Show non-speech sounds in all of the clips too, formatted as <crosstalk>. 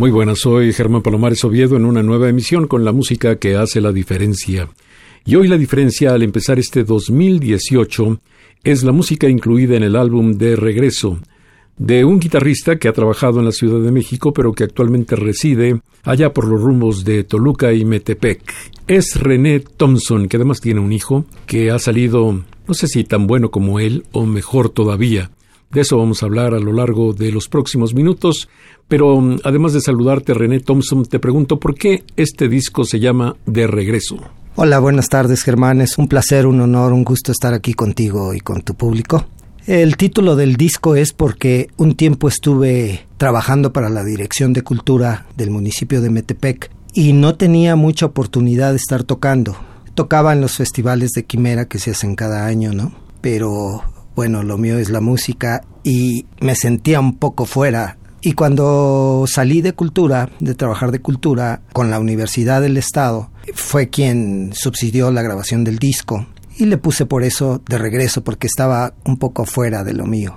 Muy buenas, soy Germán Palomares Oviedo en una nueva emisión con la música que hace la diferencia. Y hoy la diferencia al empezar este 2018 es la música incluida en el álbum de Regreso, de un guitarrista que ha trabajado en la Ciudad de México pero que actualmente reside allá por los rumbos de Toluca y Metepec. Es René Thompson, que además tiene un hijo que ha salido, no sé si tan bueno como él o mejor todavía. De eso vamos a hablar a lo largo de los próximos minutos, pero um, además de saludarte, René Thompson, te pregunto por qué este disco se llama De Regreso. Hola, buenas tardes, Germán. Es un placer, un honor, un gusto estar aquí contigo y con tu público. El título del disco es porque un tiempo estuve trabajando para la Dirección de Cultura del municipio de Metepec y no tenía mucha oportunidad de estar tocando. Tocaba en los festivales de Quimera que se hacen cada año, ¿no? Pero bueno, lo mío es la música y me sentía un poco fuera. Y cuando salí de cultura, de trabajar de cultura con la Universidad del Estado, fue quien subsidió la grabación del disco y le puse por eso de regreso porque estaba un poco fuera de lo mío.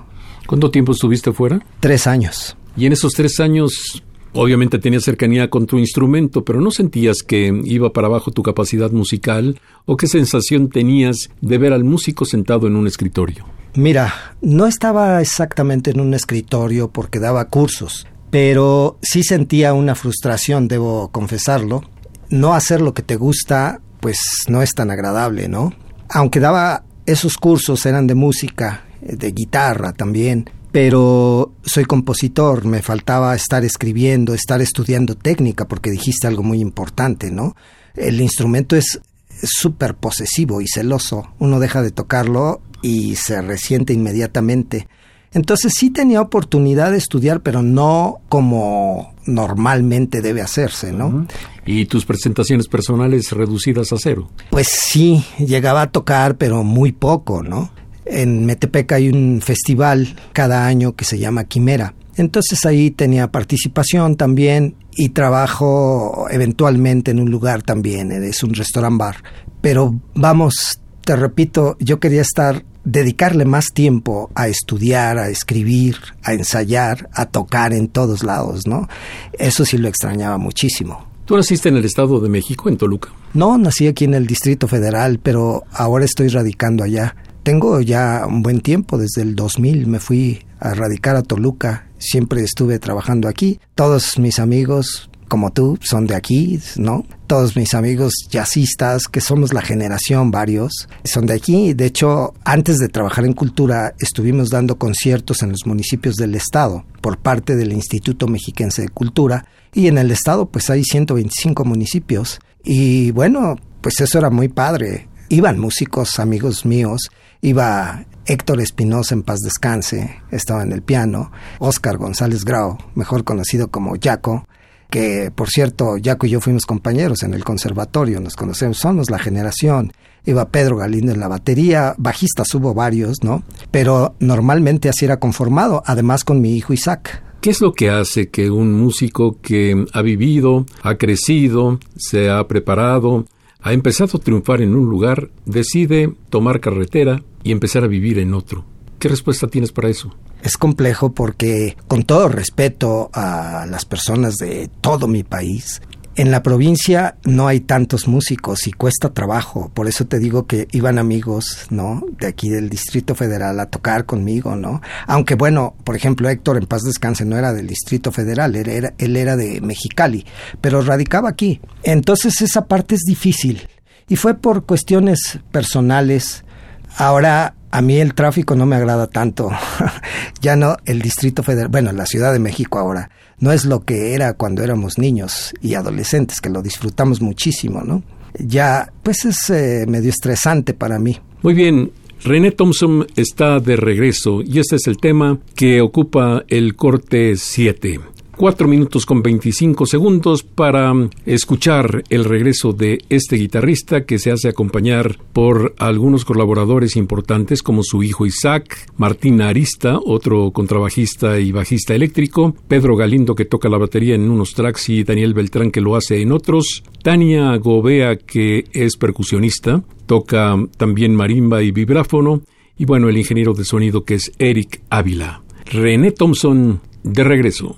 ¿Cuánto tiempo estuviste fuera? Tres años. Y en esos tres años Obviamente tenías cercanía con tu instrumento, pero ¿no sentías que iba para abajo tu capacidad musical o qué sensación tenías de ver al músico sentado en un escritorio? Mira, no estaba exactamente en un escritorio porque daba cursos, pero sí sentía una frustración, debo confesarlo. No hacer lo que te gusta, pues no es tan agradable, ¿no? Aunque daba esos cursos, eran de música, de guitarra también, pero soy compositor, me faltaba estar escribiendo, estar estudiando técnica, porque dijiste algo muy importante, ¿no? El instrumento es súper posesivo y celoso, uno deja de tocarlo y se resiente inmediatamente. Entonces sí tenía oportunidad de estudiar, pero no como normalmente debe hacerse, ¿no? ¿Y tus presentaciones personales reducidas a cero? Pues sí, llegaba a tocar, pero muy poco, ¿no? En Metepec hay un festival cada año que se llama Quimera. Entonces ahí tenía participación también y trabajo eventualmente en un lugar también, es un restaurant bar. Pero vamos, te repito, yo quería estar, dedicarle más tiempo a estudiar, a escribir, a ensayar, a tocar en todos lados, ¿no? Eso sí lo extrañaba muchísimo. ¿Tú naciste en el Estado de México, en Toluca? No, nací aquí en el Distrito Federal, pero ahora estoy radicando allá. Tengo ya un buen tiempo, desde el 2000 me fui a radicar a Toluca, siempre estuve trabajando aquí. Todos mis amigos, como tú, son de aquí, ¿no? Todos mis amigos jazzistas, que somos la generación varios, son de aquí. De hecho, antes de trabajar en cultura, estuvimos dando conciertos en los municipios del estado por parte del Instituto Mexiquense de Cultura. Y en el estado, pues hay 125 municipios. Y bueno, pues eso era muy padre. Iban músicos, amigos míos, Iba Héctor Espinosa en paz descanse, estaba en el piano, Oscar González Grau, mejor conocido como Jaco, que por cierto, Jaco y yo fuimos compañeros en el conservatorio, nos conocemos, somos la generación. Iba Pedro Galindo en la batería, bajistas hubo varios, ¿no? Pero normalmente así era conformado, además con mi hijo Isaac. ¿Qué es lo que hace que un músico que ha vivido, ha crecido, se ha preparado, ha empezado a triunfar en un lugar, decide tomar carretera y empezar a vivir en otro. ¿Qué respuesta tienes para eso? Es complejo porque, con todo respeto a las personas de todo mi país, en la provincia no hay tantos músicos y cuesta trabajo, por eso te digo que iban amigos, ¿no? De aquí del Distrito Federal a tocar conmigo, ¿no? Aunque bueno, por ejemplo, Héctor en paz descanse no era del Distrito Federal, era, él era de Mexicali, pero radicaba aquí. Entonces esa parte es difícil y fue por cuestiones personales. Ahora a mí el tráfico no me agrada tanto. <laughs> ya no el Distrito Federal, bueno, la Ciudad de México ahora no es lo que era cuando éramos niños y adolescentes, que lo disfrutamos muchísimo, ¿no? Ya, pues es eh, medio estresante para mí. Muy bien, René Thompson está de regreso y este es el tema que ocupa el corte 7. Cuatro minutos con 25 segundos para escuchar el regreso de este guitarrista que se hace acompañar por algunos colaboradores importantes como su hijo Isaac, Martín Arista, otro contrabajista y bajista eléctrico, Pedro Galindo que toca la batería en unos tracks y Daniel Beltrán que lo hace en otros, Tania Gobea que es percusionista, toca también marimba y vibráfono, y bueno, el ingeniero de sonido que es Eric Ávila. René Thompson, de regreso.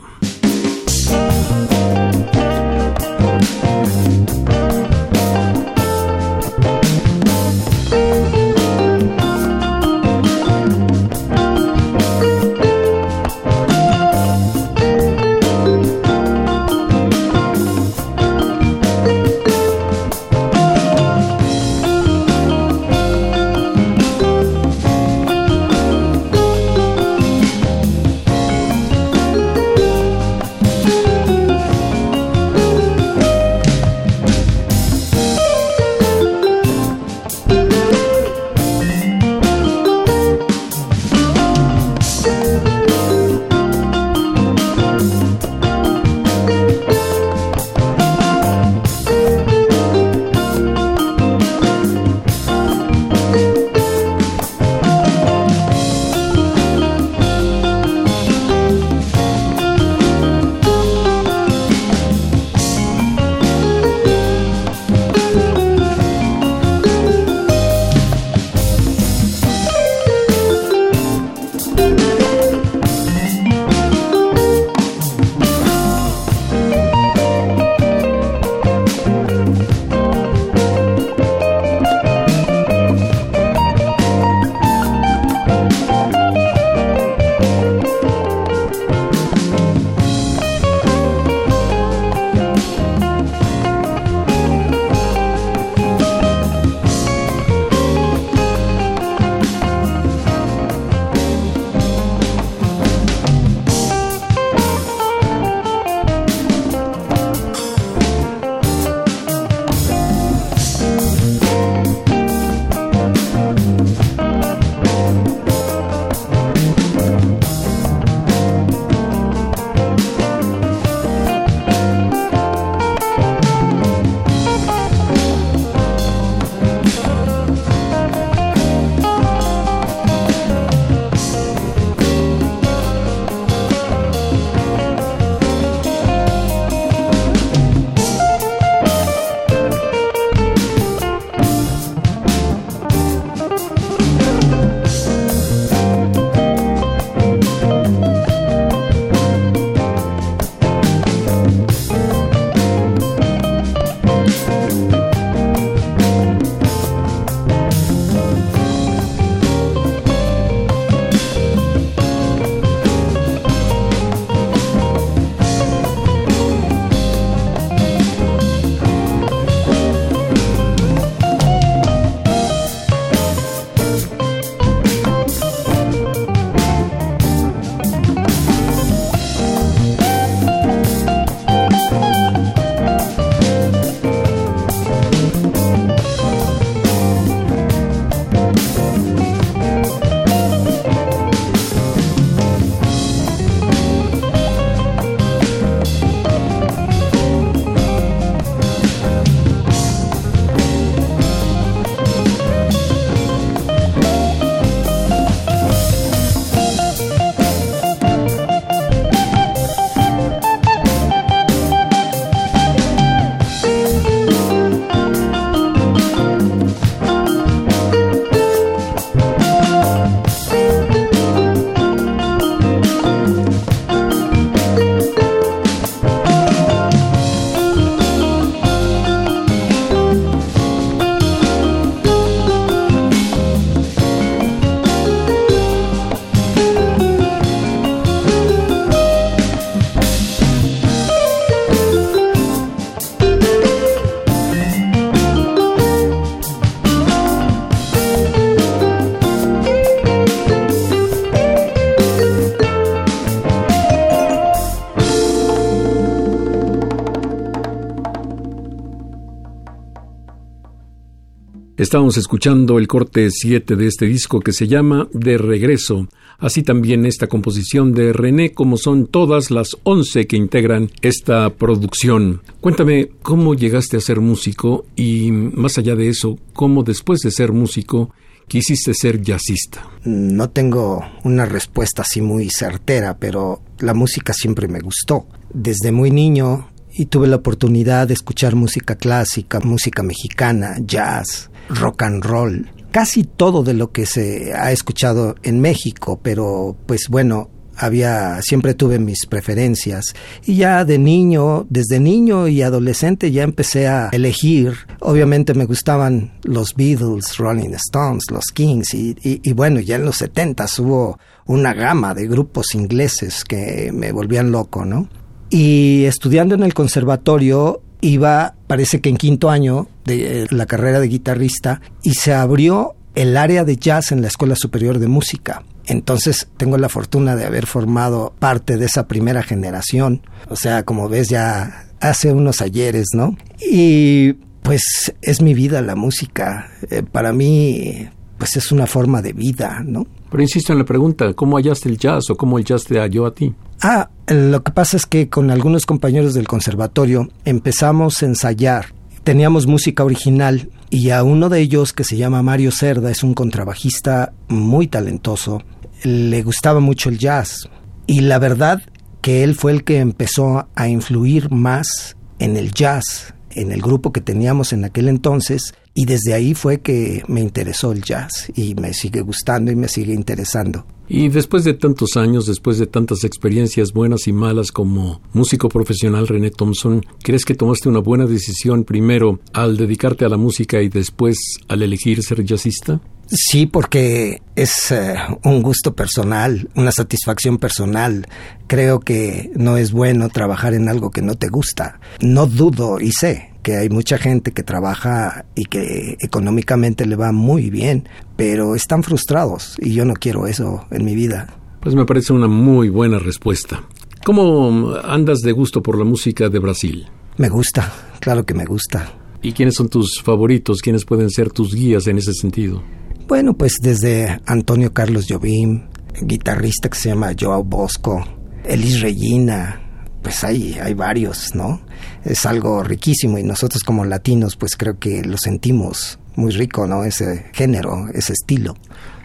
Estábamos escuchando el corte 7 de este disco que se llama De Regreso, así también esta composición de René como son todas las 11 que integran esta producción. Cuéntame cómo llegaste a ser músico y más allá de eso, cómo después de ser músico quisiste ser jazzista. No tengo una respuesta así muy certera, pero la música siempre me gustó. Desde muy niño y tuve la oportunidad de escuchar música clásica, música mexicana, jazz, rock and roll, casi todo de lo que se ha escuchado en México, pero pues bueno, había siempre tuve mis preferencias y ya de niño, desde niño y adolescente ya empecé a elegir. Obviamente me gustaban los Beatles, Rolling Stones, los Kings y, y, bueno, ya en los 70 hubo una gama de grupos ingleses que me volvían loco, ¿no? Y estudiando en el conservatorio iba, parece que en quinto año de eh, la carrera de guitarrista, y se abrió el área de jazz en la Escuela Superior de Música. Entonces tengo la fortuna de haber formado parte de esa primera generación. O sea, como ves ya hace unos ayeres, ¿no? Y pues es mi vida la música. Eh, para mí, pues es una forma de vida, ¿no? Pero insisto en la pregunta, ¿cómo hallaste el jazz o cómo el jazz te halló a ti? Ah, lo que pasa es que con algunos compañeros del conservatorio empezamos a ensayar. Teníamos música original y a uno de ellos, que se llama Mario Cerda, es un contrabajista muy talentoso, le gustaba mucho el jazz. Y la verdad que él fue el que empezó a influir más en el jazz, en el grupo que teníamos en aquel entonces, y desde ahí fue que me interesó el jazz y me sigue gustando y me sigue interesando. Y después de tantos años, después de tantas experiencias buenas y malas como músico profesional René Thompson, ¿crees que tomaste una buena decisión primero al dedicarte a la música y después al elegir ser jazzista? Sí, porque es eh, un gusto personal, una satisfacción personal. Creo que no es bueno trabajar en algo que no te gusta. No dudo y sé que hay mucha gente que trabaja y que económicamente le va muy bien, pero están frustrados y yo no quiero eso en mi vida. Pues me parece una muy buena respuesta. ¿Cómo andas de gusto por la música de Brasil? Me gusta, claro que me gusta. ¿Y quiénes son tus favoritos? ¿Quiénes pueden ser tus guías en ese sentido? Bueno, pues desde Antonio Carlos Jobim, guitarrista que se llama Joao Bosco, Elis Regina, pues hay, hay varios, ¿no? Es algo riquísimo y nosotros como latinos pues creo que lo sentimos muy rico, ¿no? Ese género, ese estilo.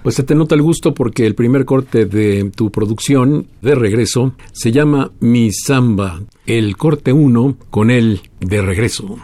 Pues se te nota el gusto porque el primer corte de tu producción de regreso se llama Mi Samba, el corte 1 con el de regreso.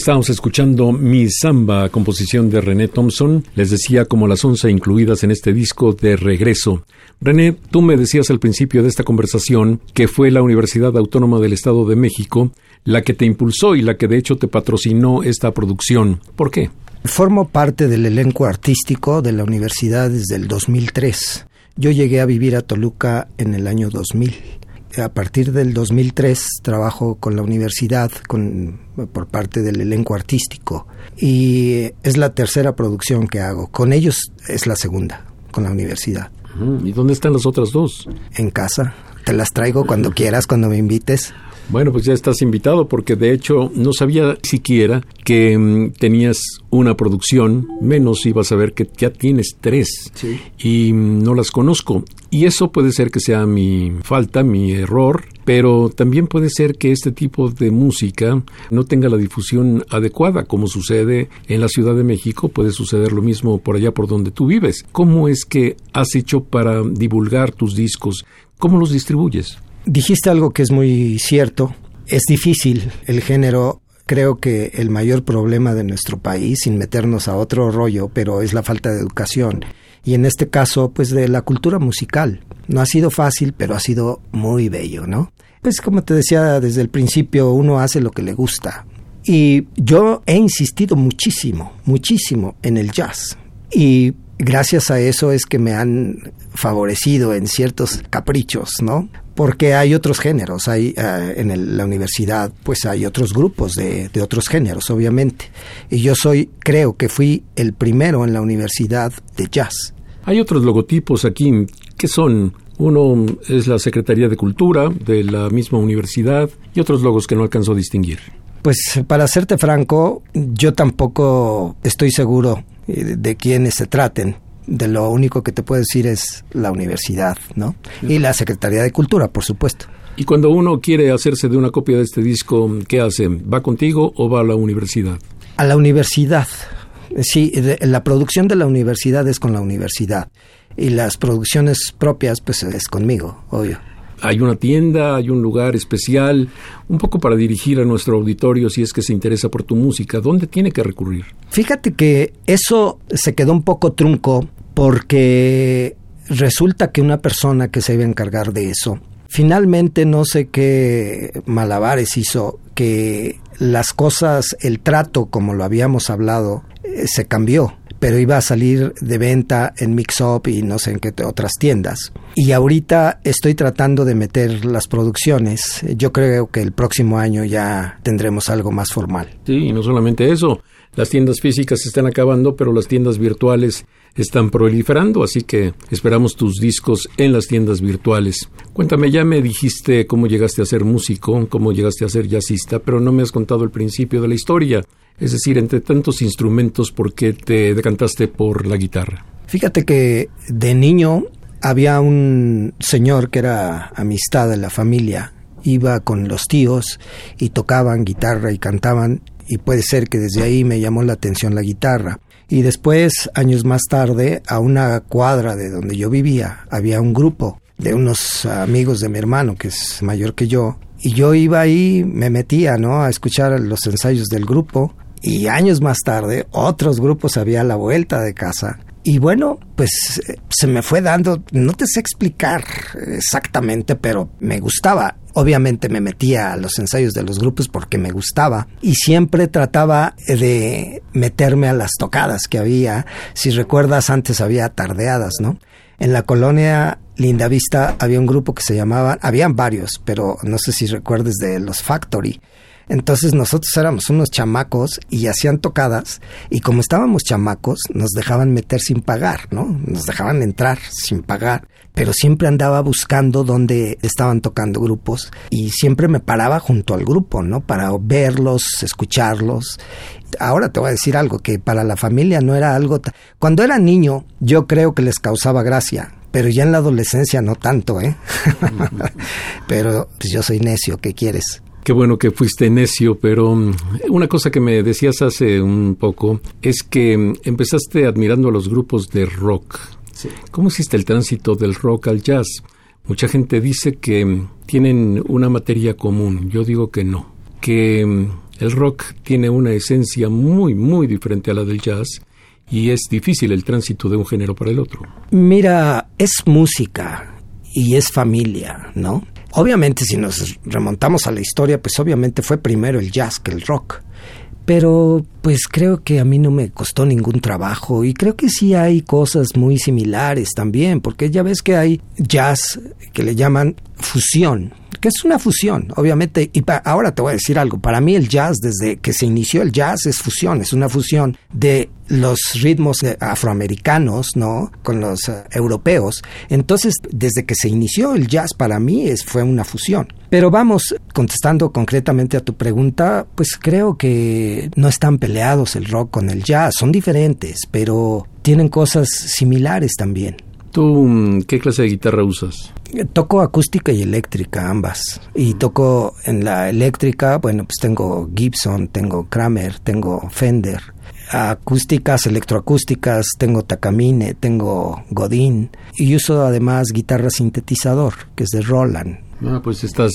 Estábamos escuchando Mi Samba, composición de René Thompson, les decía como las once incluidas en este disco de regreso. René, tú me decías al principio de esta conversación que fue la Universidad Autónoma del Estado de México la que te impulsó y la que de hecho te patrocinó esta producción. ¿Por qué? Formo parte del elenco artístico de la universidad desde el 2003. Yo llegué a vivir a Toluca en el año 2000 a partir del 2003 trabajo con la universidad con, por parte del elenco artístico y es la tercera producción que hago. Con ellos es la segunda, con la universidad. ¿Y dónde están las otras dos? En casa. Te las traigo cuando quieras, cuando me invites. Bueno, pues ya estás invitado porque de hecho no sabía siquiera que mm, tenías una producción, menos ibas a ver que ya tienes tres y mm, no las conozco. Y eso puede ser que sea mi falta, mi error, pero también puede ser que este tipo de música no tenga la difusión adecuada, como sucede en la Ciudad de México, puede suceder lo mismo por allá por donde tú vives. ¿Cómo es que has hecho para divulgar tus discos? ¿Cómo los distribuyes? Dijiste algo que es muy cierto. Es difícil el género. Creo que el mayor problema de nuestro país, sin meternos a otro rollo, pero es la falta de educación. Y en este caso, pues de la cultura musical. No ha sido fácil, pero ha sido muy bello, ¿no? Pues como te decía desde el principio, uno hace lo que le gusta. Y yo he insistido muchísimo, muchísimo en el jazz. Y gracias a eso es que me han favorecido en ciertos caprichos, ¿no? Porque hay otros géneros, hay eh, en la universidad, pues hay otros grupos de, de, otros géneros, obviamente. Y yo soy, creo que fui el primero en la universidad de jazz. Hay otros logotipos aquí que son uno es la Secretaría de Cultura de la misma universidad y otros logos que no alcanzo a distinguir. Pues para serte franco, yo tampoco estoy seguro de quiénes se traten. De lo único que te puedo decir es la universidad, ¿no? Y la Secretaría de Cultura, por supuesto. Y cuando uno quiere hacerse de una copia de este disco, ¿qué hace? ¿Va contigo o va a la universidad? A la universidad. Sí, la producción de la universidad es con la universidad y las producciones propias pues es conmigo, obvio hay una tienda, hay un lugar especial, un poco para dirigir a nuestro auditorio si es que se interesa por tu música. ¿Dónde tiene que recurrir? Fíjate que eso se quedó un poco trunco porque resulta que una persona que se iba a encargar de eso, finalmente no sé qué malabares hizo que las cosas, el trato como lo habíamos hablado, eh, se cambió pero iba a salir de venta en Mix Up y no sé en qué otras tiendas. Y ahorita estoy tratando de meter las producciones. Yo creo que el próximo año ya tendremos algo más formal. Sí, y no solamente eso. Las tiendas físicas se están acabando, pero las tiendas virtuales están proliferando, así que esperamos tus discos en las tiendas virtuales. Cuéntame, ya me dijiste cómo llegaste a ser músico, cómo llegaste a ser jazzista, pero no me has contado el principio de la historia. Es decir, entre tantos instrumentos, ¿por qué te decantaste por la guitarra? Fíjate que de niño había un señor que era amistad de la familia. Iba con los tíos y tocaban guitarra y cantaban y puede ser que desde ahí me llamó la atención la guitarra. Y después, años más tarde, a una cuadra de donde yo vivía, había un grupo de unos amigos de mi hermano, que es mayor que yo, y yo iba ahí, me metía, ¿no? A escuchar los ensayos del grupo y años más tarde, otros grupos había la vuelta de casa. Y bueno, pues eh, se me fue dando, no te sé explicar exactamente, pero me gustaba. Obviamente me metía a los ensayos de los grupos porque me gustaba y siempre trataba de meterme a las tocadas que había. Si recuerdas, antes había tardeadas, ¿no? En la colonia Lindavista había un grupo que se llamaba, habían varios, pero no sé si recuerdes de los Factory entonces nosotros éramos unos chamacos y hacían tocadas y como estábamos chamacos nos dejaban meter sin pagar, ¿no? Nos dejaban entrar sin pagar, pero siempre andaba buscando dónde estaban tocando grupos y siempre me paraba junto al grupo, ¿no? Para verlos, escucharlos. Ahora te voy a decir algo que para la familia no era algo... Cuando era niño yo creo que les causaba gracia, pero ya en la adolescencia no tanto, ¿eh? <laughs> pero pues yo soy necio, ¿qué quieres? Qué bueno que fuiste necio, pero mm, una cosa que me decías hace un poco es que mm, empezaste admirando a los grupos de rock. ¿Cómo existe el tránsito del rock al jazz? Mucha gente dice que mm, tienen una materia común, yo digo que no, que el rock tiene una esencia muy, muy diferente a la del jazz y es difícil el tránsito de un género para el otro. Mira, es música y es familia, ¿no? Obviamente si nos remontamos a la historia, pues obviamente fue primero el jazz que el rock. Pero pues creo que a mí no me costó ningún trabajo y creo que sí hay cosas muy similares también, porque ya ves que hay jazz que le llaman fusión, que es una fusión, obviamente, y ahora te voy a decir algo, para mí el jazz, desde que se inició el jazz, es fusión, es una fusión de los ritmos afroamericanos, ¿no? Con los eh, europeos. Entonces, desde que se inició el jazz, para mí es, fue una fusión. Pero vamos, contestando concretamente a tu pregunta, pues creo que no están peleados el rock con el jazz, son diferentes, pero tienen cosas similares también. ¿Tú mm, qué clase de guitarra usas? Toco acústica y eléctrica, ambas. Y toco en la eléctrica, bueno, pues tengo Gibson, tengo Kramer, tengo Fender. Acústicas, electroacústicas, tengo Takamine, tengo Godin. Y uso además guitarra sintetizador, que es de Roland. Ah, pues estás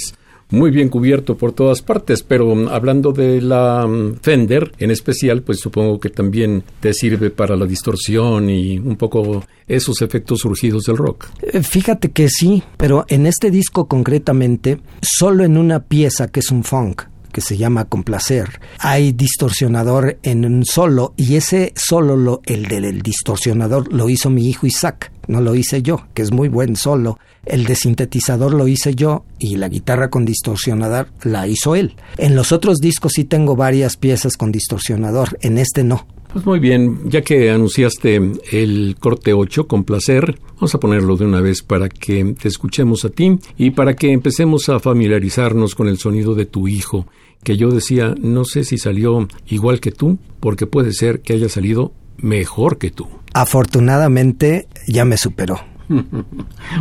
muy bien cubierto por todas partes, pero mm, hablando de la mm, Fender en especial, pues supongo que también te sirve para la distorsión y un poco esos efectos surgidos del rock. Eh, fíjate que sí, pero en este disco concretamente, solo en una pieza que es un funk, que se llama Complacer. Hay distorsionador en un solo y ese solo, lo, el del distorsionador, lo hizo mi hijo Isaac, no lo hice yo, que es muy buen solo. El de sintetizador lo hice yo y la guitarra con distorsionador la hizo él. En los otros discos sí tengo varias piezas con distorsionador, en este no. Pues muy bien, ya que anunciaste el corte 8 con placer, vamos a ponerlo de una vez para que te escuchemos a ti y para que empecemos a familiarizarnos con el sonido de tu hijo, que yo decía, no sé si salió igual que tú, porque puede ser que haya salido mejor que tú. Afortunadamente ya me superó. <laughs>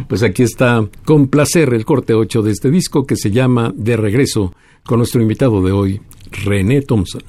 Pues aquí está con placer el corte 8 de este disco que se llama De regreso con nuestro invitado de hoy, René Thompson.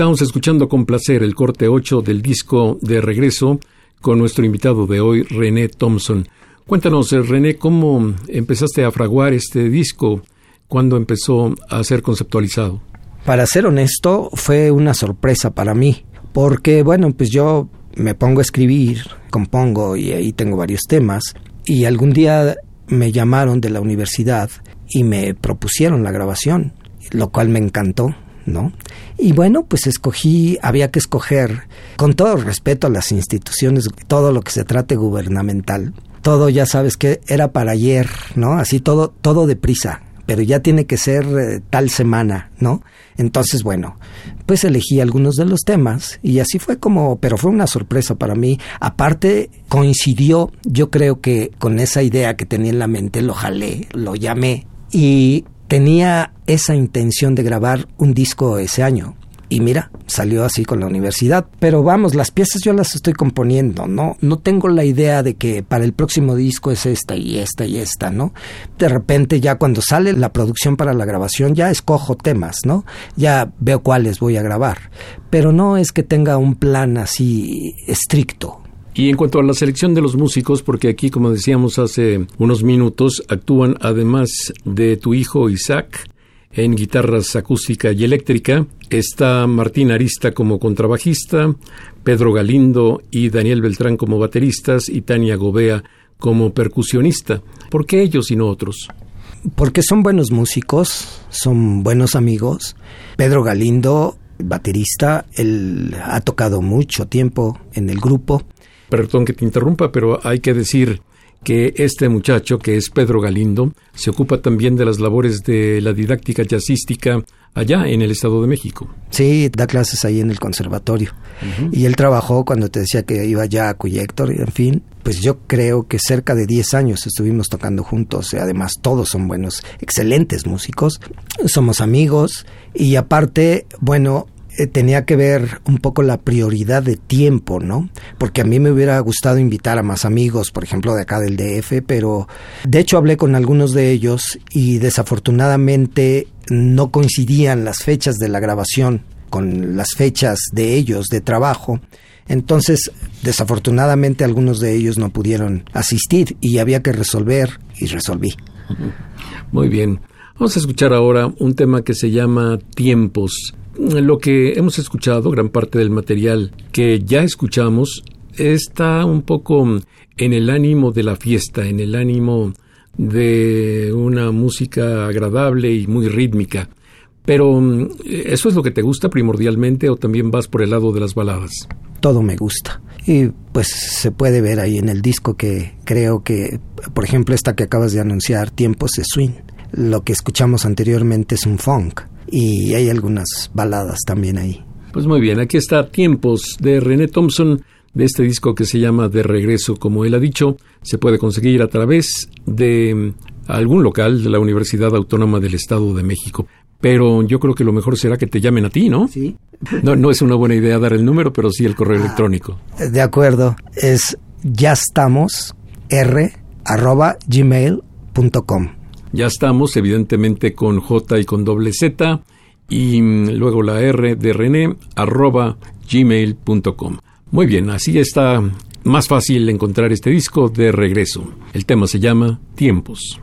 Estamos escuchando con placer el corte 8 del disco de regreso con nuestro invitado de hoy, René Thompson. Cuéntanos, eh, René, ¿cómo empezaste a fraguar este disco? ¿Cuándo empezó a ser conceptualizado? Para ser honesto, fue una sorpresa para mí, porque bueno, pues yo me pongo a escribir, compongo y ahí tengo varios temas, y algún día me llamaron de la universidad y me propusieron la grabación, lo cual me encantó, ¿no? Y bueno, pues escogí, había que escoger, con todo respeto a las instituciones, todo lo que se trate gubernamental, todo ya sabes que era para ayer, ¿no? Así todo, todo deprisa, pero ya tiene que ser eh, tal semana, ¿no? Entonces, bueno, pues elegí algunos de los temas y así fue como, pero fue una sorpresa para mí. Aparte, coincidió, yo creo que con esa idea que tenía en la mente, lo jalé, lo llamé y tenía esa intención de grabar un disco ese año. Y mira, salió así con la universidad. Pero vamos, las piezas yo las estoy componiendo, ¿no? No tengo la idea de que para el próximo disco es esta y esta y esta, ¿no? De repente ya cuando sale la producción para la grabación ya escojo temas, ¿no? Ya veo cuáles voy a grabar. Pero no es que tenga un plan así estricto. Y en cuanto a la selección de los músicos, porque aquí, como decíamos hace unos minutos, actúan además de tu hijo Isaac, en guitarras acústica y eléctrica. Está Martín Arista como contrabajista, Pedro Galindo y Daniel Beltrán como bateristas y Tania Gobea como percusionista. ¿Por qué ellos y no otros? Porque son buenos músicos, son buenos amigos. Pedro Galindo, baterista, él ha tocado mucho tiempo en el grupo. Perdón que te interrumpa, pero hay que decir que este muchacho, que es Pedro Galindo, se ocupa también de las labores de la didáctica jazzística allá en el Estado de México. Sí, da clases ahí en el conservatorio. Y él trabajó cuando te decía que iba ya a Cuyector, y en fin, pues yo creo que cerca de 10 años estuvimos tocando juntos. Además, todos son buenos, excelentes músicos. Somos amigos y aparte, bueno, eh, tenía que ver un poco la prioridad de tiempo, ¿no? Porque a mí me hubiera gustado invitar a más amigos, por ejemplo, de acá del DF, pero de hecho hablé con algunos de ellos y desafortunadamente no coincidían las fechas de la grabación con las fechas de ellos de trabajo. Entonces, desafortunadamente algunos de ellos no pudieron asistir y había que resolver y resolví. Muy bien. Vamos a escuchar ahora un tema que se llama Tiempos lo que hemos escuchado, gran parte del material que ya escuchamos, está un poco en el ánimo de la fiesta, en el ánimo de una música agradable y muy rítmica. Pero, ¿eso es lo que te gusta primordialmente o también vas por el lado de las baladas? Todo me gusta. Y pues se puede ver ahí en el disco que creo que, por ejemplo, esta que acabas de anunciar, Tiempos de Swing. Lo que escuchamos anteriormente es un funk y hay algunas baladas también ahí. Pues muy bien, aquí está Tiempos de René Thompson de este disco que se llama De Regreso, como él ha dicho, se puede conseguir a través de algún local de la Universidad Autónoma del Estado de México. Pero yo creo que lo mejor será que te llamen a ti, ¿no? Sí. No, no es una buena idea dar el número, pero sí el correo ah, electrónico. De acuerdo, es ya estamos r arroba gmail.com. Ya estamos, evidentemente, con J y con doble Z, y mm, luego la R de René, arroba gmail.com. Muy bien, así está más fácil encontrar este disco de regreso. El tema se llama Tiempos.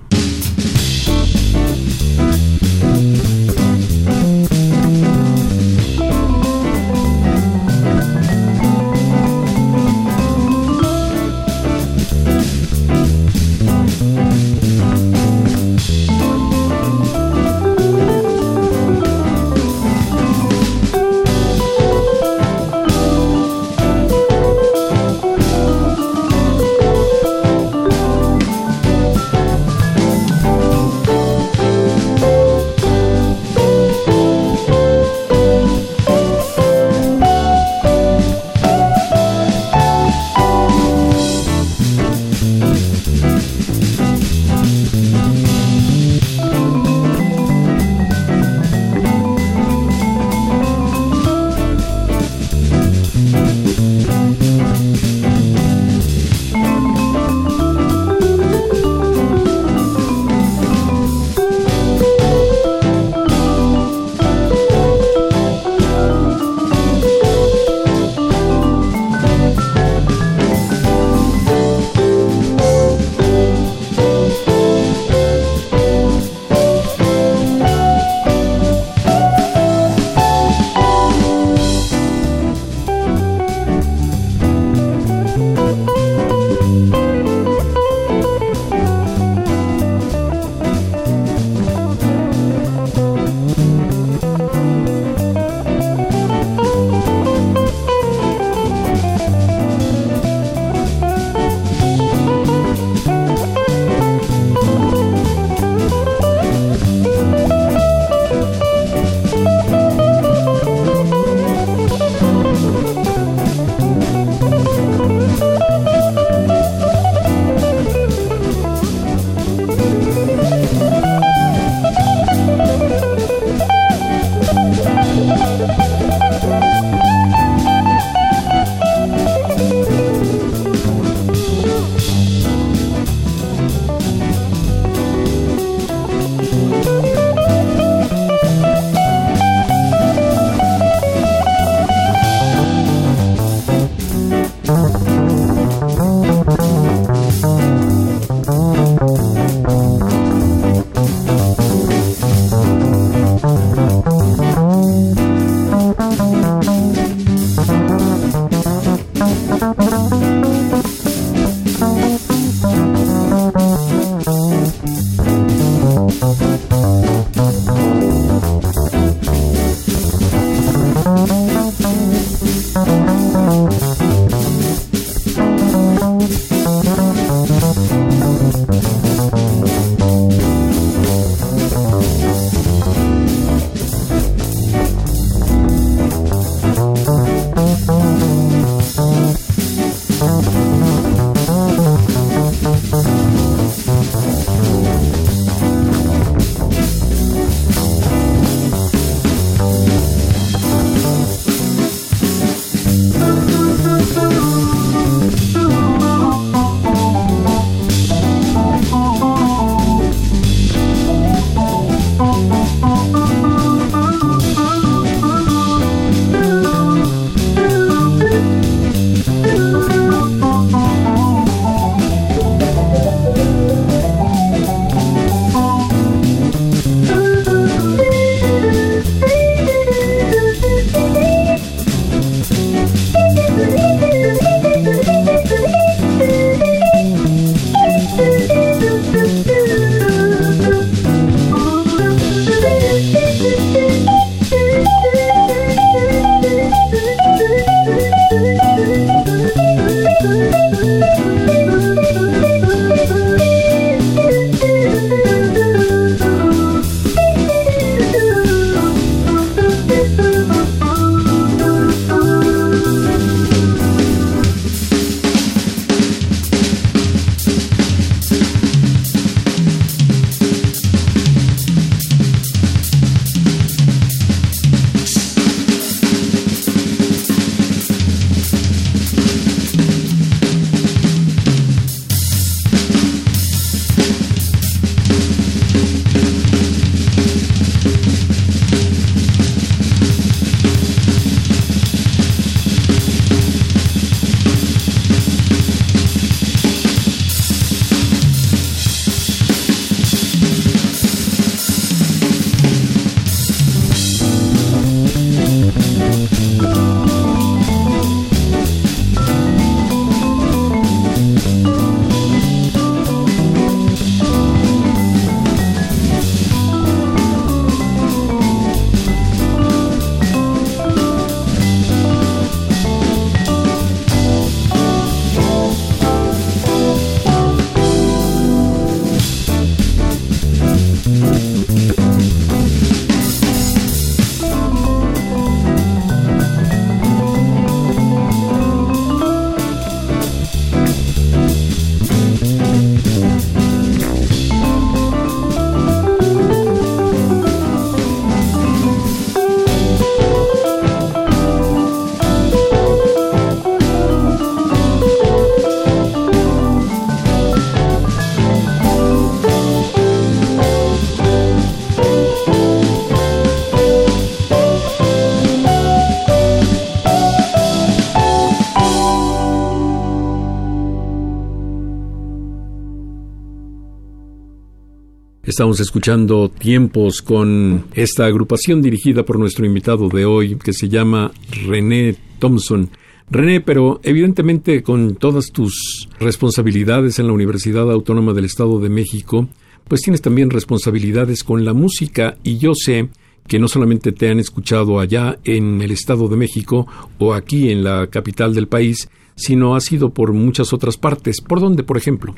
Estamos escuchando Tiempos con esta agrupación dirigida por nuestro invitado de hoy que se llama René Thompson. René, pero evidentemente con todas tus responsabilidades en la Universidad Autónoma del Estado de México, pues tienes también responsabilidades con la música y yo sé que no solamente te han escuchado allá en el Estado de México o aquí en la capital del país, sino ha sido por muchas otras partes. ¿Por dónde, por ejemplo?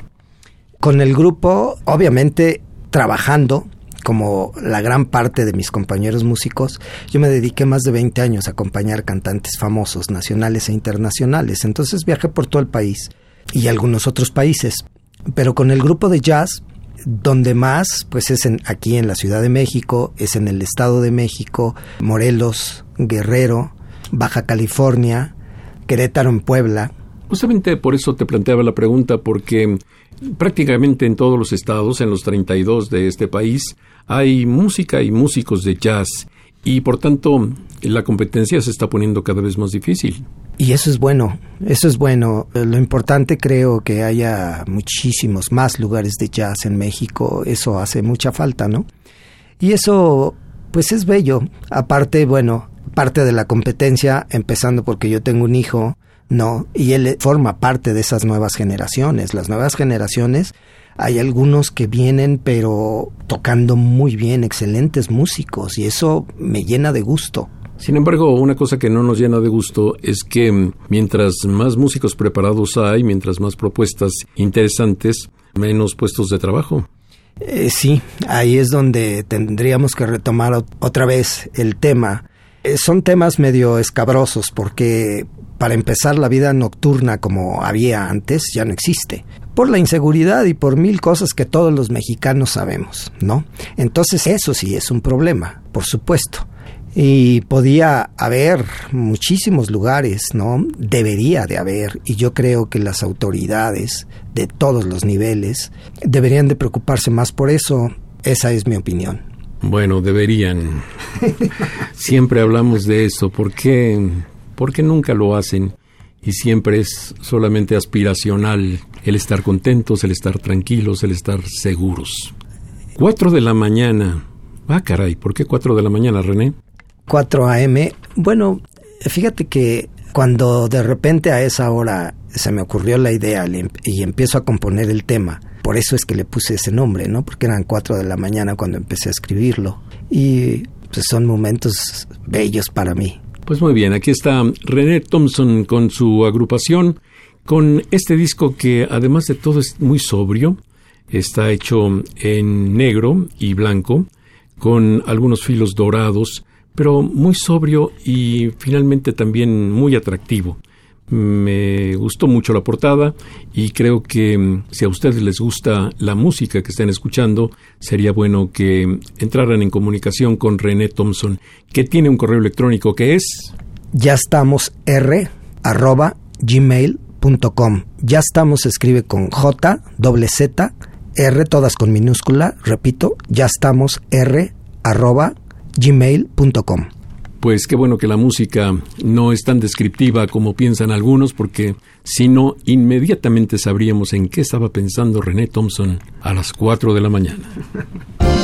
Con el grupo, obviamente, trabajando como la gran parte de mis compañeros músicos, yo me dediqué más de 20 años a acompañar cantantes famosos, nacionales e internacionales. Entonces viajé por todo el país y algunos otros países. Pero con el grupo de jazz, donde más, pues es en, aquí en la Ciudad de México, es en el Estado de México, Morelos, Guerrero, Baja California, Querétaro en Puebla. Justamente por eso te planteaba la pregunta, porque prácticamente en todos los estados, en los 32 de este país, hay música y músicos de jazz y por tanto la competencia se está poniendo cada vez más difícil. Y eso es bueno, eso es bueno. Lo importante creo que haya muchísimos más lugares de jazz en México, eso hace mucha falta, ¿no? Y eso pues es bello. Aparte, bueno, parte de la competencia, empezando porque yo tengo un hijo, ¿no? Y él forma parte de esas nuevas generaciones. Las nuevas generaciones hay algunos que vienen pero tocando muy bien, excelentes músicos y eso me llena de gusto. Sin embargo, una cosa que no nos llena de gusto es que mm, mientras más músicos preparados hay, mientras más propuestas interesantes, menos puestos de trabajo. Eh, sí, ahí es donde tendríamos que retomar otra vez el tema. Eh, son temas medio escabrosos porque para empezar la vida nocturna como había antes ya no existe por la inseguridad y por mil cosas que todos los mexicanos sabemos, ¿no? Entonces eso sí es un problema, por supuesto. Y podía haber muchísimos lugares, ¿no? Debería de haber, y yo creo que las autoridades de todos los niveles deberían de preocuparse más por eso. Esa es mi opinión. Bueno, deberían. <laughs> Siempre hablamos de eso. ¿Por qué, ¿Por qué nunca lo hacen? Y siempre es solamente aspiracional el estar contentos, el estar tranquilos, el estar seguros. Cuatro de la mañana. Ah, caray, ¿por qué cuatro de la mañana, René? 4 a.m. Bueno, fíjate que cuando de repente a esa hora se me ocurrió la idea y empiezo a componer el tema, por eso es que le puse ese nombre, ¿no? Porque eran 4 de la mañana cuando empecé a escribirlo. Y pues son momentos bellos para mí. Pues muy bien, aquí está René Thompson con su agrupación con este disco que además de todo es muy sobrio, está hecho en negro y blanco, con algunos filos dorados, pero muy sobrio y finalmente también muy atractivo. Me gustó mucho la portada y creo que mm, si a ustedes les gusta la música que están escuchando, sería bueno que entraran en comunicación con René Thompson, que tiene un correo electrónico que es ya estamos r arroba gmail ya estamos, escribe con J, doble Z, R, todas con minúscula, repito, ya estamos, R, arroba, gmail.com. Pues qué bueno que la música no es tan descriptiva como piensan algunos, porque si no, inmediatamente sabríamos en qué estaba pensando René Thompson a las 4 de la mañana. <laughs>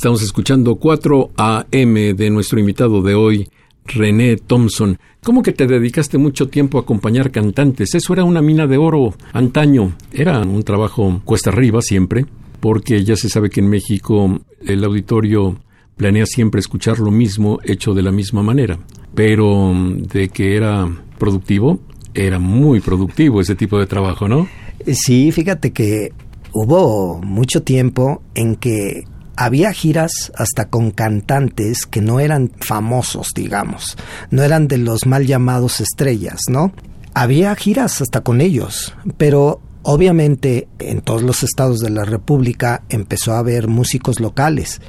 Estamos escuchando 4 AM de nuestro invitado de hoy, René Thompson. ¿Cómo que te dedicaste mucho tiempo a acompañar cantantes? Eso era una mina de oro antaño. Era un trabajo cuesta arriba siempre, porque ya se sabe que en México el auditorio planea siempre escuchar lo mismo hecho de la misma manera. Pero de que era productivo, era muy productivo ese tipo de trabajo, ¿no? Sí, fíjate que hubo mucho tiempo en que había giras hasta con cantantes que no eran famosos, digamos, no eran de los mal llamados estrellas, ¿no? Había giras hasta con ellos, pero obviamente en todos los estados de la República empezó a haber músicos locales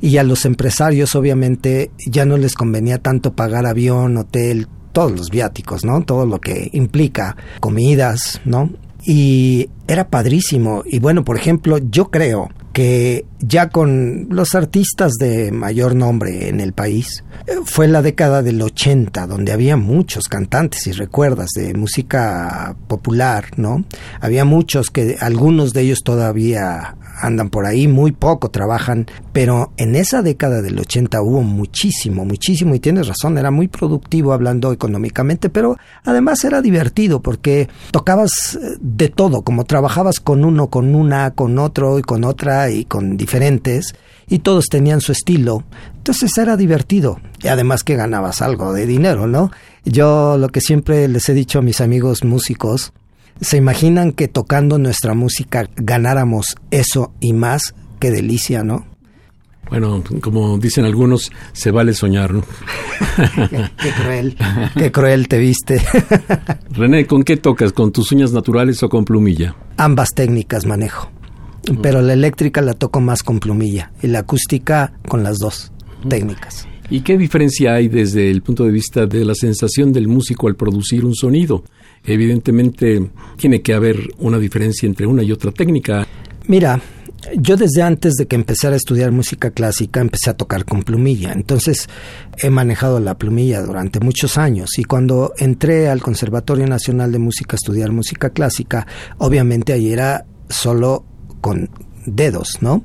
y a los empresarios obviamente ya no les convenía tanto pagar avión, hotel, todos los viáticos, ¿no? Todo lo que implica comidas, ¿no? Y era padrísimo. Y bueno, por ejemplo, yo creo que ya con los artistas de mayor nombre en el país, eh, fue la década del 80 donde había muchos cantantes, si recuerdas, de música popular, ¿no? Había muchos que algunos de ellos todavía andan por ahí, muy poco trabajan, pero en esa década del 80 hubo muchísimo, muchísimo, y tienes razón, era muy productivo hablando económicamente, pero además era divertido porque tocabas eh, de todo, como trabajabas con uno, con una, con otro y con otra y con diferentes, y todos tenían su estilo, entonces era divertido, y además que ganabas algo de dinero, ¿no? Yo lo que siempre les he dicho a mis amigos músicos, ¿Se imaginan que tocando nuestra música ganáramos eso y más? Qué delicia, ¿no? Bueno, como dicen algunos, se vale soñar, ¿no? <laughs> qué, cruel, qué cruel te viste. <laughs> René, ¿con qué tocas? ¿Con tus uñas naturales o con plumilla? Ambas técnicas manejo, pero la eléctrica la toco más con plumilla y la acústica con las dos técnicas. ¿Y qué diferencia hay desde el punto de vista de la sensación del músico al producir un sonido? Evidentemente tiene que haber una diferencia entre una y otra técnica. Mira, yo desde antes de que empezara a estudiar música clásica empecé a tocar con plumilla, entonces he manejado la plumilla durante muchos años y cuando entré al Conservatorio Nacional de Música a estudiar música clásica, obviamente ahí era solo con dedos, ¿no?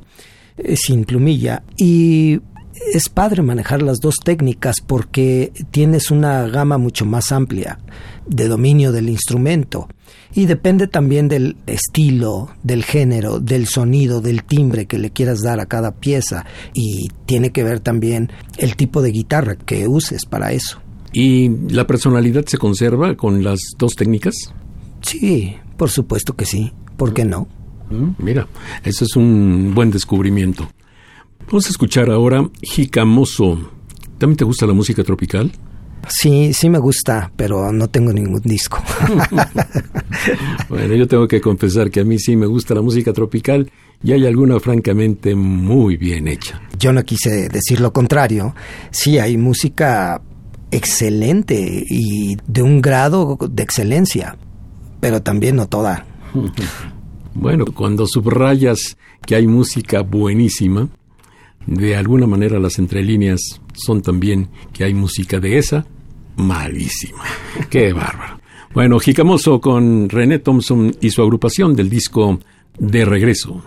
Eh, sin plumilla y es padre manejar las dos técnicas porque tienes una gama mucho más amplia de dominio del instrumento y depende también del estilo, del género, del sonido, del timbre que le quieras dar a cada pieza y tiene que ver también el tipo de guitarra que uses para eso. ¿Y la personalidad se conserva con las dos técnicas? Sí, por supuesto que sí. ¿Por qué no? Mm, mira, eso es un buen descubrimiento. Vamos a escuchar ahora Jicamoso. ¿También te gusta la música tropical? Sí, sí me gusta, pero no tengo ningún disco. <laughs> bueno, yo tengo que confesar que a mí sí me gusta la música tropical y hay alguna francamente muy bien hecha. Yo no quise decir lo contrario. Sí, hay música excelente y de un grado de excelencia, pero también no toda. <laughs> bueno, cuando subrayas que hay música buenísima, de alguna manera las entrelíneas son también que hay música de esa malísima. <laughs> Qué bárbaro. Bueno, Jicamoso con René Thompson y su agrupación del disco De Regreso.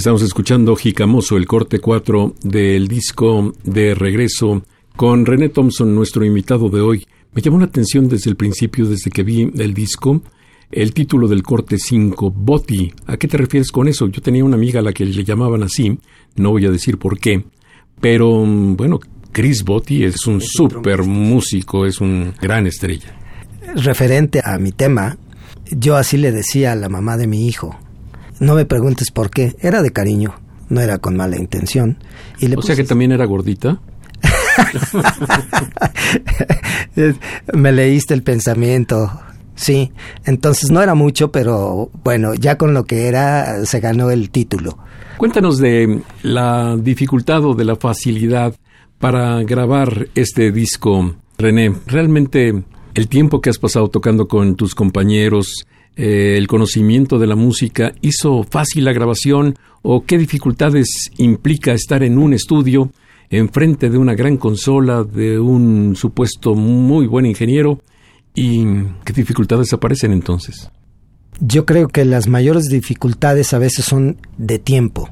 Estamos escuchando Jicamoso, el corte 4 del disco de regreso con René Thompson, nuestro invitado de hoy. Me llamó la atención desde el principio, desde que vi el disco, el título del corte 5, Botti. ¿A qué te refieres con eso? Yo tenía una amiga a la que le llamaban así, no voy a decir por qué, pero bueno, Chris Botti es un súper músico, es un gran estrella. Referente a mi tema, yo así le decía a la mamá de mi hijo, no me preguntes por qué, era de cariño, no era con mala intención. Y le o sea que también era gordita. <laughs> me leíste el pensamiento. Sí, entonces no era mucho, pero bueno, ya con lo que era se ganó el título. Cuéntanos de la dificultad o de la facilidad para grabar este disco, René. Realmente el tiempo que has pasado tocando con tus compañeros, eh, el conocimiento de la música, ¿hizo fácil la grabación o qué dificultades implica estar en un estudio enfrente de una gran consola de un supuesto muy buen ingeniero? ¿Y qué dificultades aparecen entonces? Yo creo que las mayores dificultades a veces son de tiempo.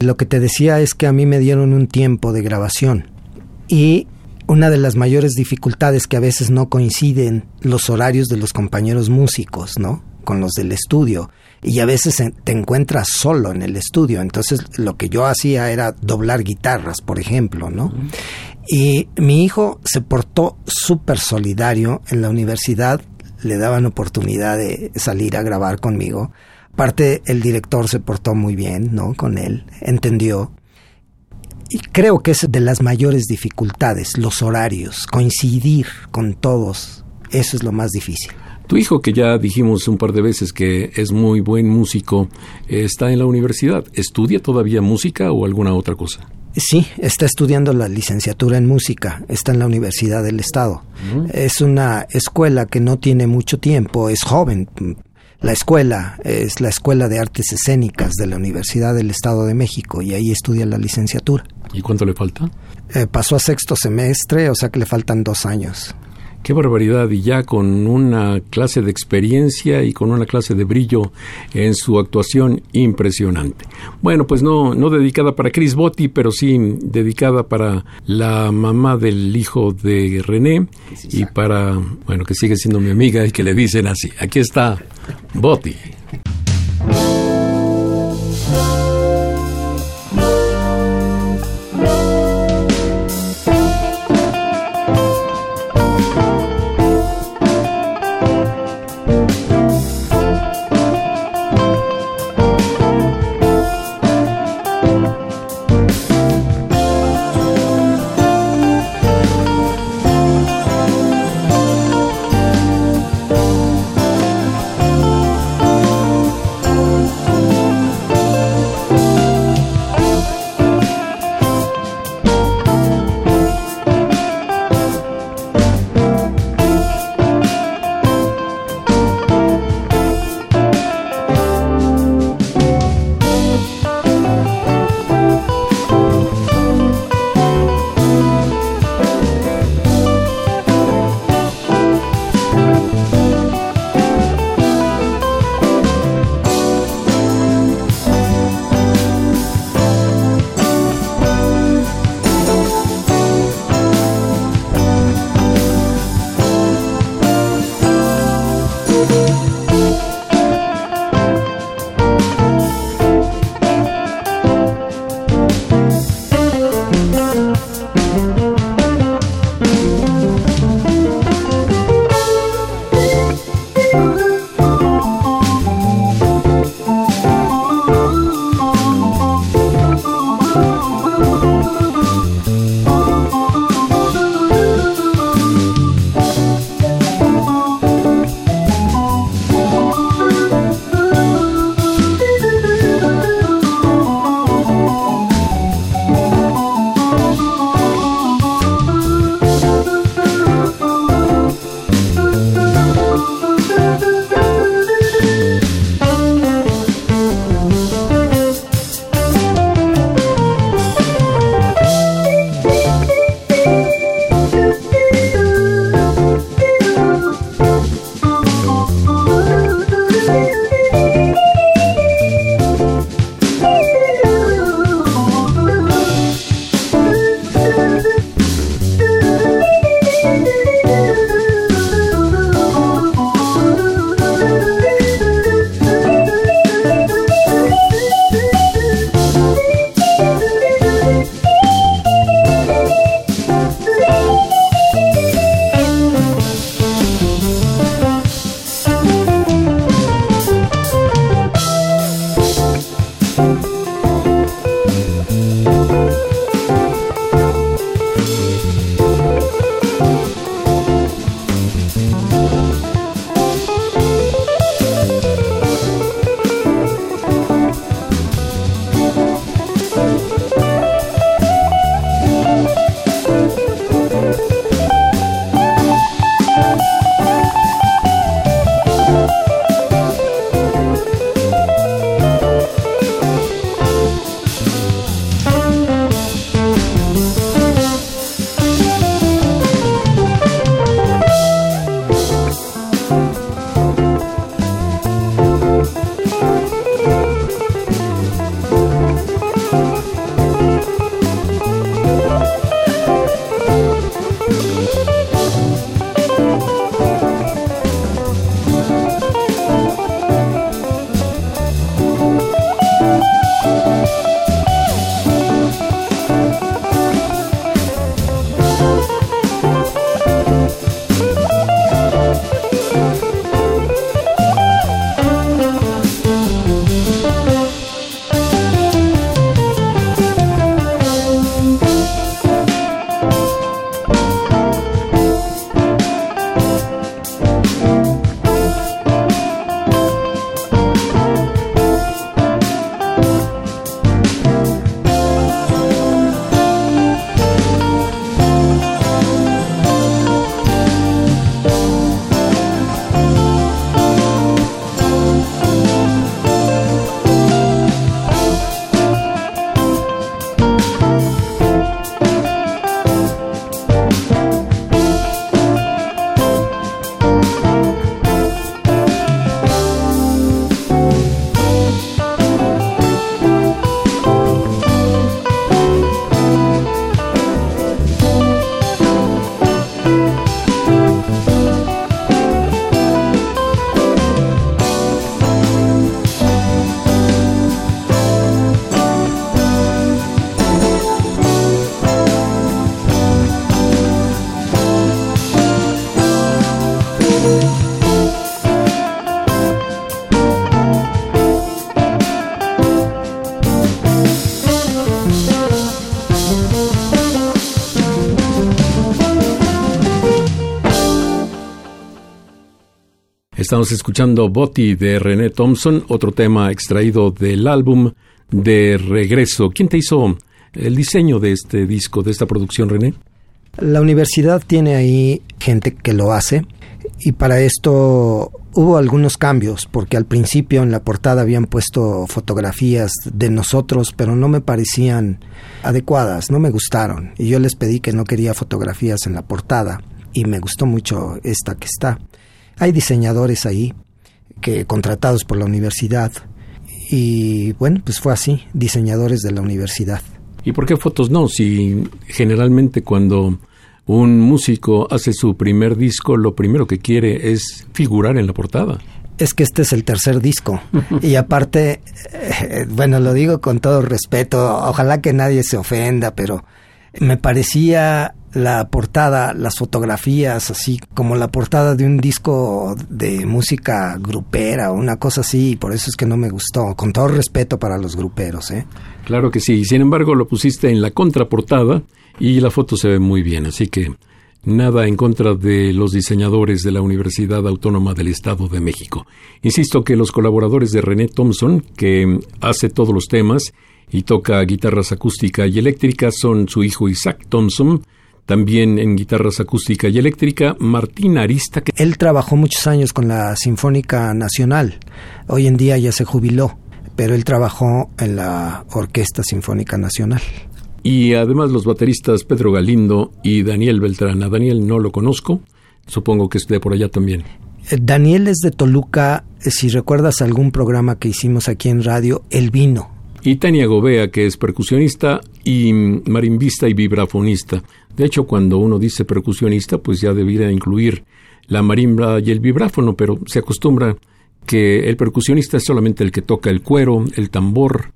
Lo que te decía es que a mí me dieron un tiempo de grabación y una de las mayores dificultades que a veces no coinciden los horarios de los compañeros músicos, ¿no? Con los del estudio y a veces te encuentras solo en el estudio. Entonces lo que yo hacía era doblar guitarras, por ejemplo, ¿no? Y mi hijo se portó súper solidario en la universidad, le daban oportunidad de salir a grabar conmigo. Aparte, el director se portó muy bien, ¿no? Con él, entendió. Y creo que es de las mayores dificultades, los horarios, coincidir con todos, eso es lo más difícil. Tu hijo, que ya dijimos un par de veces que es muy buen músico, está en la universidad. ¿Estudia todavía música o alguna otra cosa? Sí, está estudiando la licenciatura en música, está en la Universidad del Estado. Es una escuela que no tiene mucho tiempo, es joven. La escuela es la Escuela de Artes Escénicas de la Universidad del Estado de México y ahí estudia la licenciatura. ¿Y cuánto le falta? Eh, pasó a sexto semestre, o sea que le faltan dos años. Qué barbaridad, y ya con una clase de experiencia y con una clase de brillo en su actuación impresionante. Bueno, pues no, no dedicada para Chris Botti, pero sí dedicada para la mamá del hijo de René y para, bueno, que sigue siendo mi amiga y que le dicen así. Aquí está Botti. Estamos escuchando Boti de René Thompson, otro tema extraído del álbum de Regreso. ¿Quién te hizo el diseño de este disco, de esta producción, René? La universidad tiene ahí gente que lo hace y para esto hubo algunos cambios porque al principio en la portada habían puesto fotografías de nosotros pero no me parecían adecuadas, no me gustaron y yo les pedí que no quería fotografías en la portada y me gustó mucho esta que está. Hay diseñadores ahí que contratados por la universidad y bueno, pues fue así, diseñadores de la universidad. ¿Y por qué fotos no? Si generalmente cuando un músico hace su primer disco, lo primero que quiere es figurar en la portada. Es que este es el tercer disco. <laughs> y aparte, eh, bueno, lo digo con todo respeto, ojalá que nadie se ofenda, pero me parecía la portada, las fotografías, así como la portada de un disco de música grupera o una cosa así, y por eso es que no me gustó, con todo respeto para los gruperos. ¿eh? Claro que sí, sin embargo lo pusiste en la contraportada y la foto se ve muy bien, así que nada en contra de los diseñadores de la Universidad Autónoma del Estado de México. Insisto que los colaboradores de René Thompson, que hace todos los temas y toca guitarras acústica y eléctrica, son su hijo Isaac Thompson, también en guitarras acústica y eléctrica, Martín Arista. Que... Él trabajó muchos años con la Sinfónica Nacional, hoy en día ya se jubiló, pero él trabajó en la Orquesta Sinfónica Nacional. Y además los bateristas Pedro Galindo y Daniel Beltrán. A Daniel no lo conozco, supongo que esté por allá también. Eh, Daniel es de Toluca, eh, si recuerdas algún programa que hicimos aquí en radio, El Vino. Y Tania Gobea, que es percusionista y marimbista y vibrafonista. De hecho, cuando uno dice percusionista, pues ya debiera incluir la marimba y el vibráfono, pero se acostumbra que el percusionista es solamente el que toca el cuero, el tambor,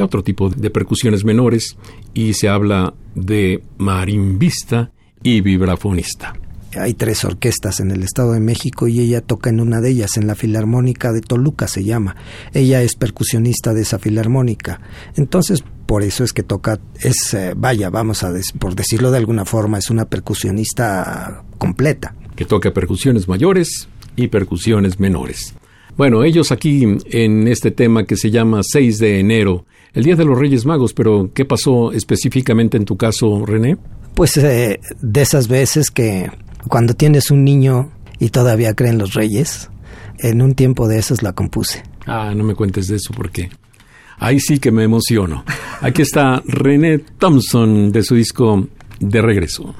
otro tipo de percusiones menores y se habla de marimbista y vibrafonista. Hay tres orquestas en el Estado de México y ella toca en una de ellas, en la Filarmónica de Toluca se llama. Ella es percusionista de esa filarmónica. Entonces, por eso es que toca, es, eh, vaya, vamos a, por decirlo de alguna forma, es una percusionista completa. Que toca percusiones mayores y percusiones menores. Bueno, ellos aquí en este tema que se llama 6 de enero, el Día de los Reyes Magos, pero ¿qué pasó específicamente en tu caso, René? Pues eh, de esas veces que cuando tienes un niño y todavía creen los reyes, en un tiempo de esos la compuse. Ah, no me cuentes de eso porque ahí sí que me emociono. Aquí está René Thompson de su disco De Regreso.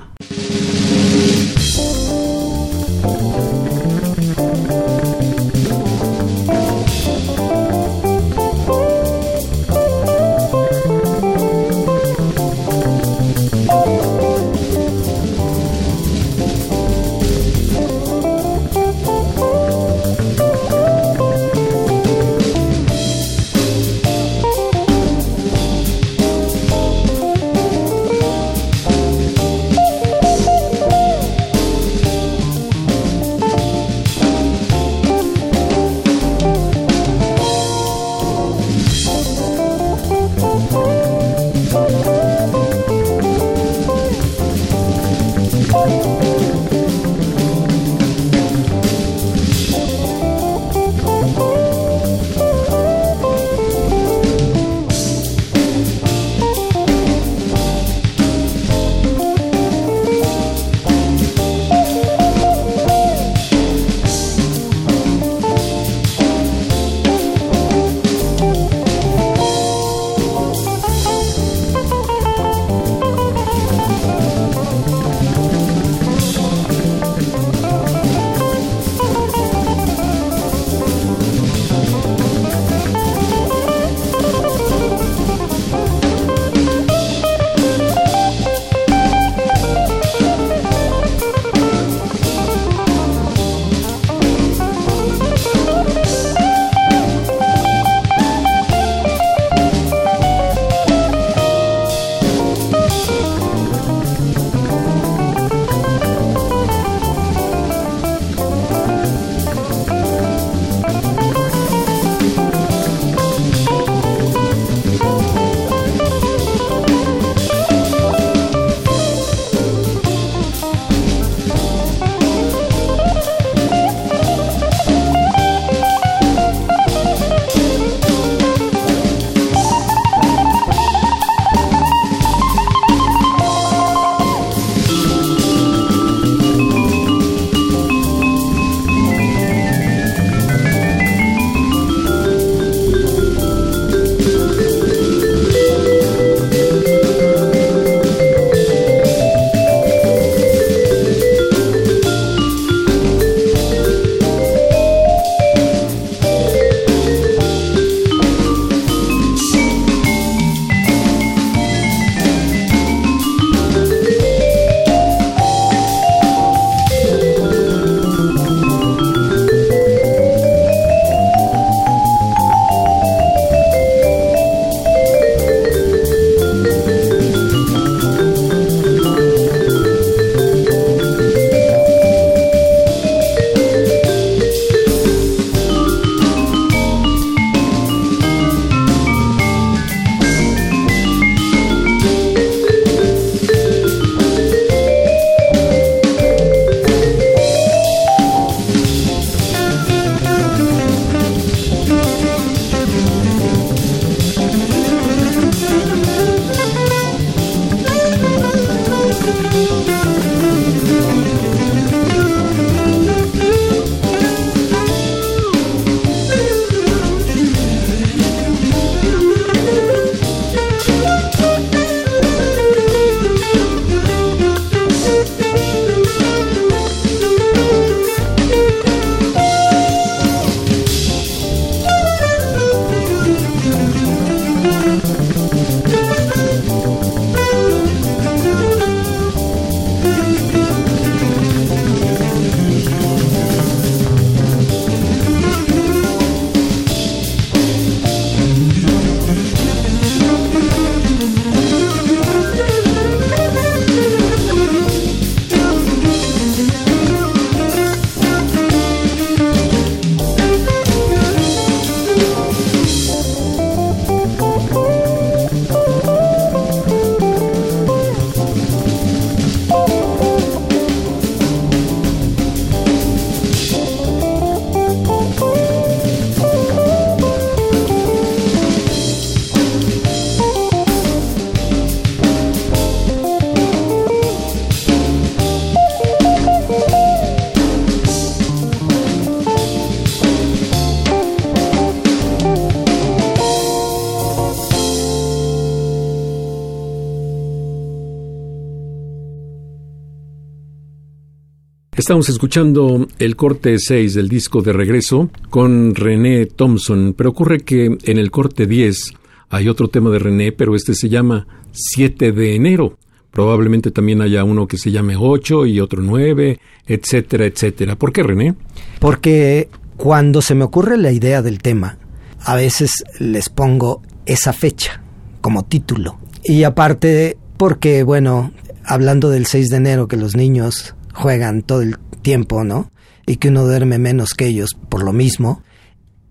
Estamos escuchando el corte 6 del disco de regreso con René Thompson, pero ocurre que en el corte 10 hay otro tema de René, pero este se llama 7 de enero. Probablemente también haya uno que se llame 8 y otro 9, etcétera, etcétera. ¿Por qué René? Porque cuando se me ocurre la idea del tema, a veces les pongo esa fecha como título. Y aparte, porque, bueno, hablando del 6 de enero, que los niños juegan todo el tiempo, ¿no? Y que uno duerme menos que ellos por lo mismo.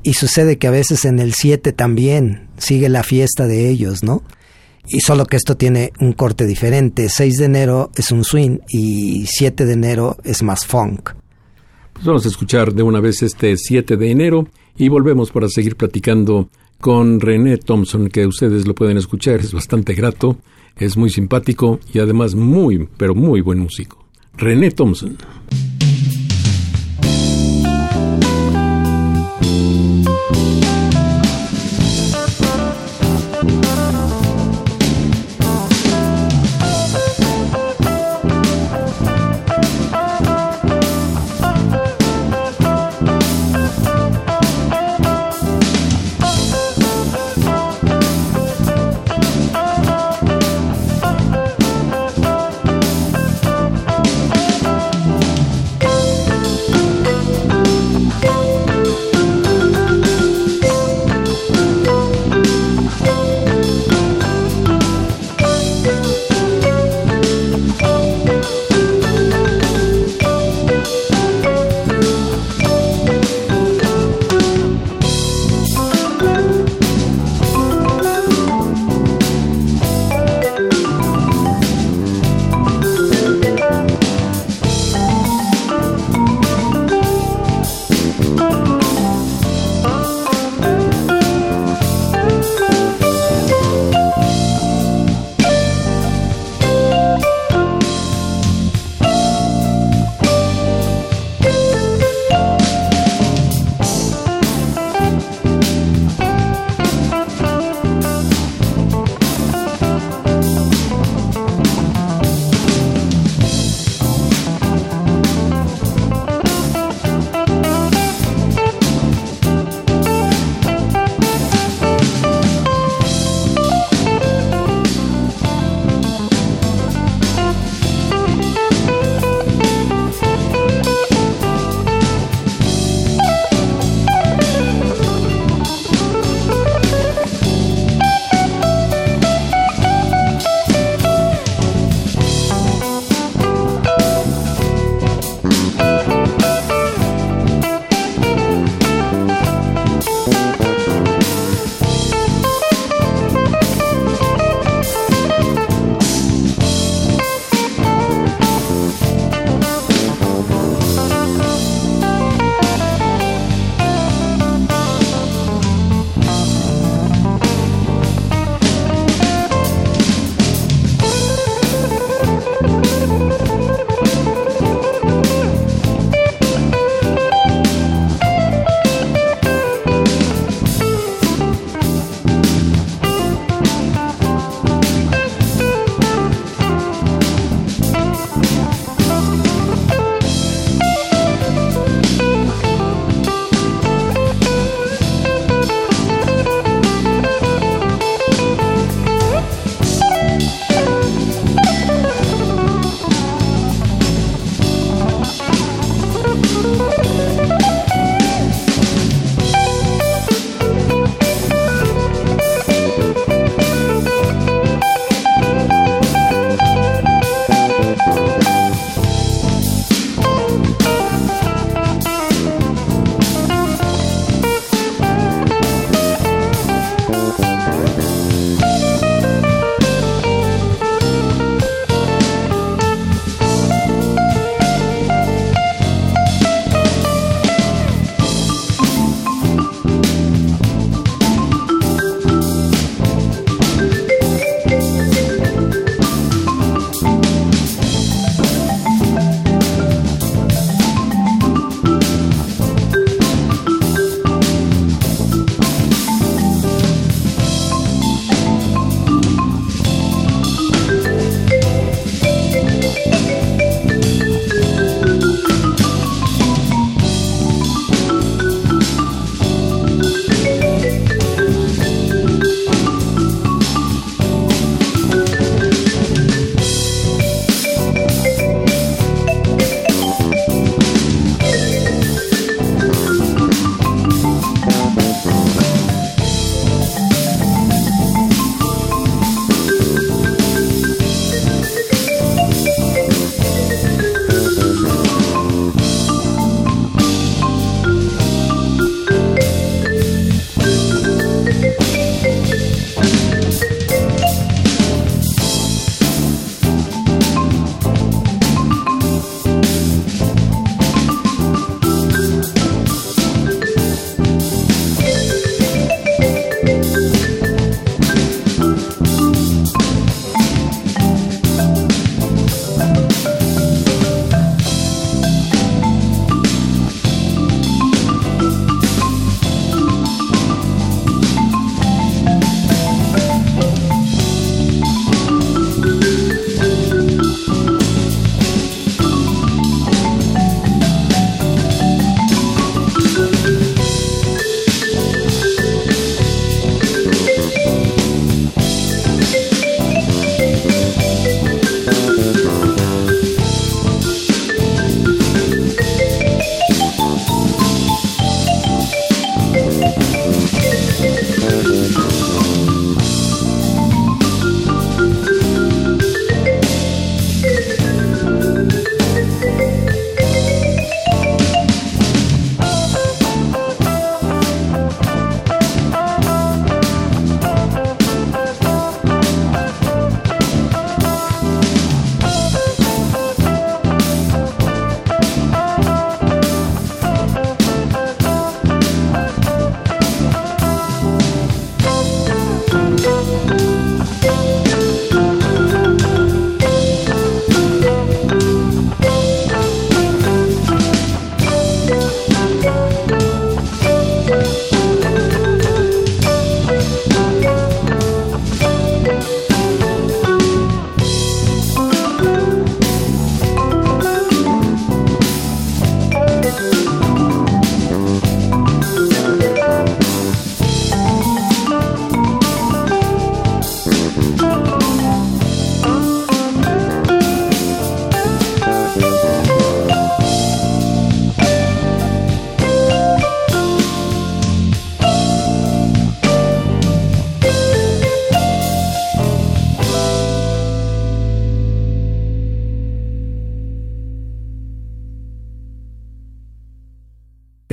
Y sucede que a veces en el 7 también sigue la fiesta de ellos, ¿no? Y solo que esto tiene un corte diferente. 6 de enero es un swing y 7 de enero es más funk. Pues vamos a escuchar de una vez este 7 de enero y volvemos para seguir platicando con René Thompson, que ustedes lo pueden escuchar, es bastante grato, es muy simpático y además muy, pero muy buen músico. René Thompson.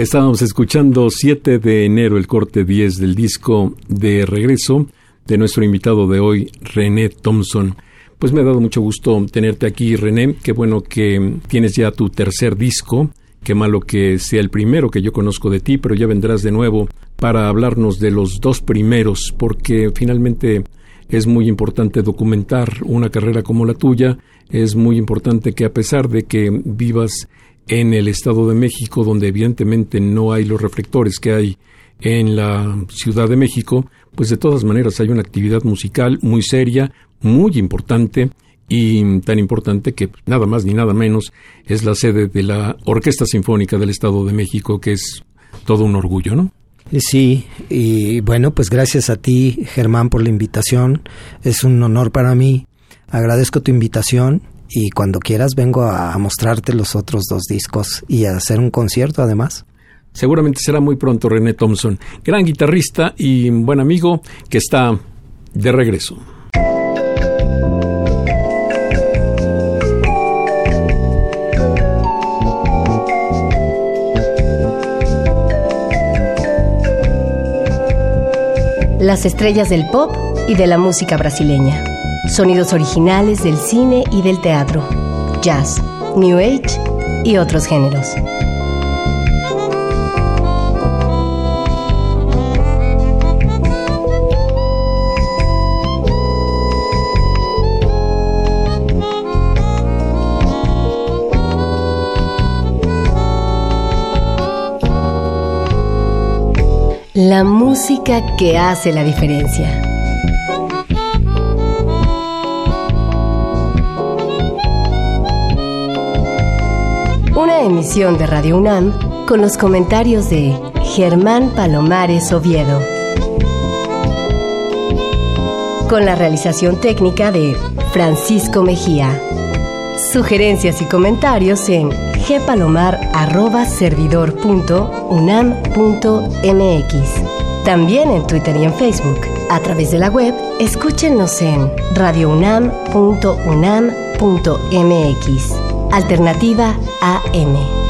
Estábamos escuchando 7 de enero el corte 10 del disco de regreso de nuestro invitado de hoy, René Thompson. Pues me ha dado mucho gusto tenerte aquí, René. Qué bueno que tienes ya tu tercer disco. Qué malo que sea el primero que yo conozco de ti, pero ya vendrás de nuevo para hablarnos de los dos primeros, porque finalmente es muy importante documentar una carrera como la tuya. Es muy importante que a pesar de que vivas en el Estado de México, donde evidentemente no hay los reflectores que hay en la Ciudad de México, pues de todas maneras hay una actividad musical muy seria, muy importante y tan importante que nada más ni nada menos es la sede de la Orquesta Sinfónica del Estado de México, que es todo un orgullo, ¿no? Sí, y bueno, pues gracias a ti, Germán, por la invitación. Es un honor para mí. Agradezco tu invitación y cuando quieras vengo a mostrarte los otros dos discos y a hacer un concierto además. Seguramente será muy pronto René Thompson, gran guitarrista y buen amigo que está de regreso. Las estrellas del pop y de la música brasileña. Sonidos originales del cine y del teatro. Jazz, New Age y otros géneros. La música que hace la diferencia. Emisión de Radio UNAM con los comentarios de Germán Palomares Oviedo. Con la realización técnica de Francisco Mejía. Sugerencias y comentarios en gpalomar.servidor.unam.mx. También en Twitter y en Facebook. A través de la web, escúchenos en radiounam.unam.mx. Alternativa AM.